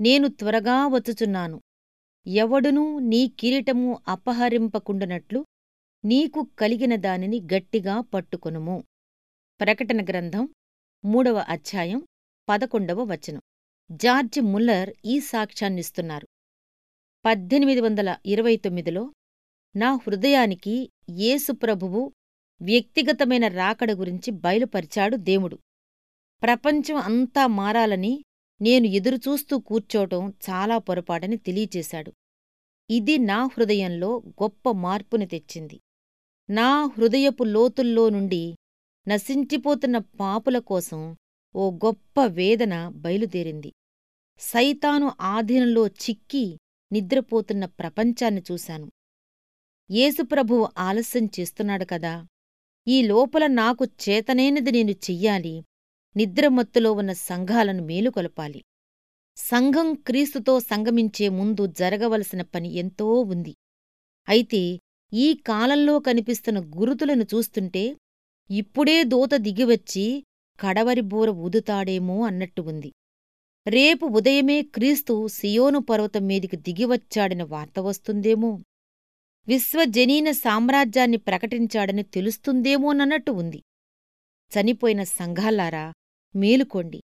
నేను త్వరగా వచ్చుచున్నాను. ఎవడునూ నీ కిరీటము అపహరింపకుండునట్లు నీకు కలిగిన దానిని గట్టిగా పట్టుకొనుము. ప్రకటన గ్రంథం మూడవ అధ్యాయం పదకొండవ వచనం. జార్జ్ ముల్లర్ ఈ సాక్ష్యాన్నిస్తున్నారు. పద్దెనిమిది వందల ఇరవై తొమ్మిదిలో నా హృదయానికి యేసుప్రభువు వ్యక్తిగతమైన రాకడ గురించి బయలుపరిచాడు దేవుడు. ప్రపంచం అంతా మారాలని నేను ఎదురుచూస్తూ కూర్చోవటం చాలా పొరపాటని తెలియచేశాడు. ఇది నా హృదయంలో గొప్ప మార్పుని తెచ్చింది. నా హృదయపు లోతుల్లో నుండి నశించిపోతున్న పాపుల కోసం ఓ గొప్ప వేదన బయలుదేరింది. సైతాను ఆధీనంలో చిక్కి నిద్రపోతున్న ప్రపంచాన్ని చూశాను. యేసుప్రభువు ఆలస్యం చేస్తున్నాడు కదా. ఈ లోపల నాకు చేతనైనది నేను చెయ్యాలి. నిద్రమత్తులో ఉన్న సంఘాలను మేలుకొలపాలి సంఘం క్రీస్తుతో సంగమించే ముందు జరగవలసిన పని ఎంతో ఉంది. అయితే ఈ కాలంలో కనిపిస్తున్న గురుతులను చూస్తుంటే ఇప్పుడే దూత దిగివచ్చి కడవరి బూర ఊదుతాడేమో అన్నట్టు ఉంది. రేపు ఉదయమే క్రీస్తు సియోను పర్వతం మీదికి దిగివచ్చాడని వార్త వస్తుందేమో? విశ్వజనీన సామ్రాజ్యాన్ని ప్రకటించాడని తెలుస్తుందేమోనన్నట్టు ఉంది. చనిపోయిన సంఘాలారా మేలుకోండి.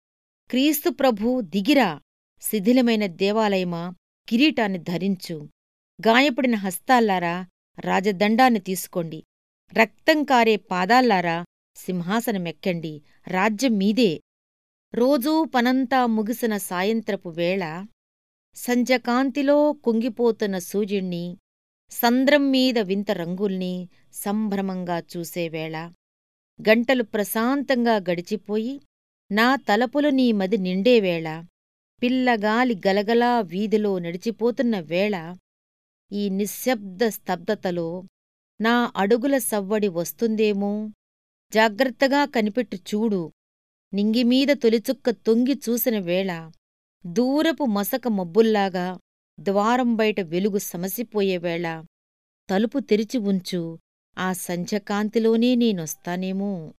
క్రీస్తుప్రభూ దిగిరా శిథిలమైన దేవాలయమా కిరీటాన్ని ధరించు. గాయపడిన హస్తాల్లారా రాజదండాన్ని తీసుకోండి. రక్తం కారే పాదాల్లారా సింహాసనమెక్కండి రాజ్యం మీదే. రోజూ పనంతా ముగిసిన సాయంత్రపు వేళ సంజకాంతిలో కుంగిపోతున్న సూర్యుణ్ణి సంద్రం మీద వింత రంగుల్ని సంభ్రమంగా చూసేవేళ గంటలు ప్రశాంతంగా గడిచిపోయి నా తలపులు నీ మది నిండేవేళ పిల్లగాలి గలగలా వీధిలో నడిచిపోతున్న వేళ. ఈ నిశ్శబ్ద స్తబ్దతలో నా అడుగుల సవ్వడి వస్తుందేమో. జాగ్రత్తగా కనిపెట్టు చూడు. నింగిమీద తొలిచుక్క తొంగి చూసిన వేళ. దూరపు మసక మబ్బుల్లాగా ద్వారం బయట వెలుగు సమసిపోయేవేళ తలుపు తెరిచి ఉంచు. ఆ సంధ్యకాంతిలోనే నేనొస్తానేమో.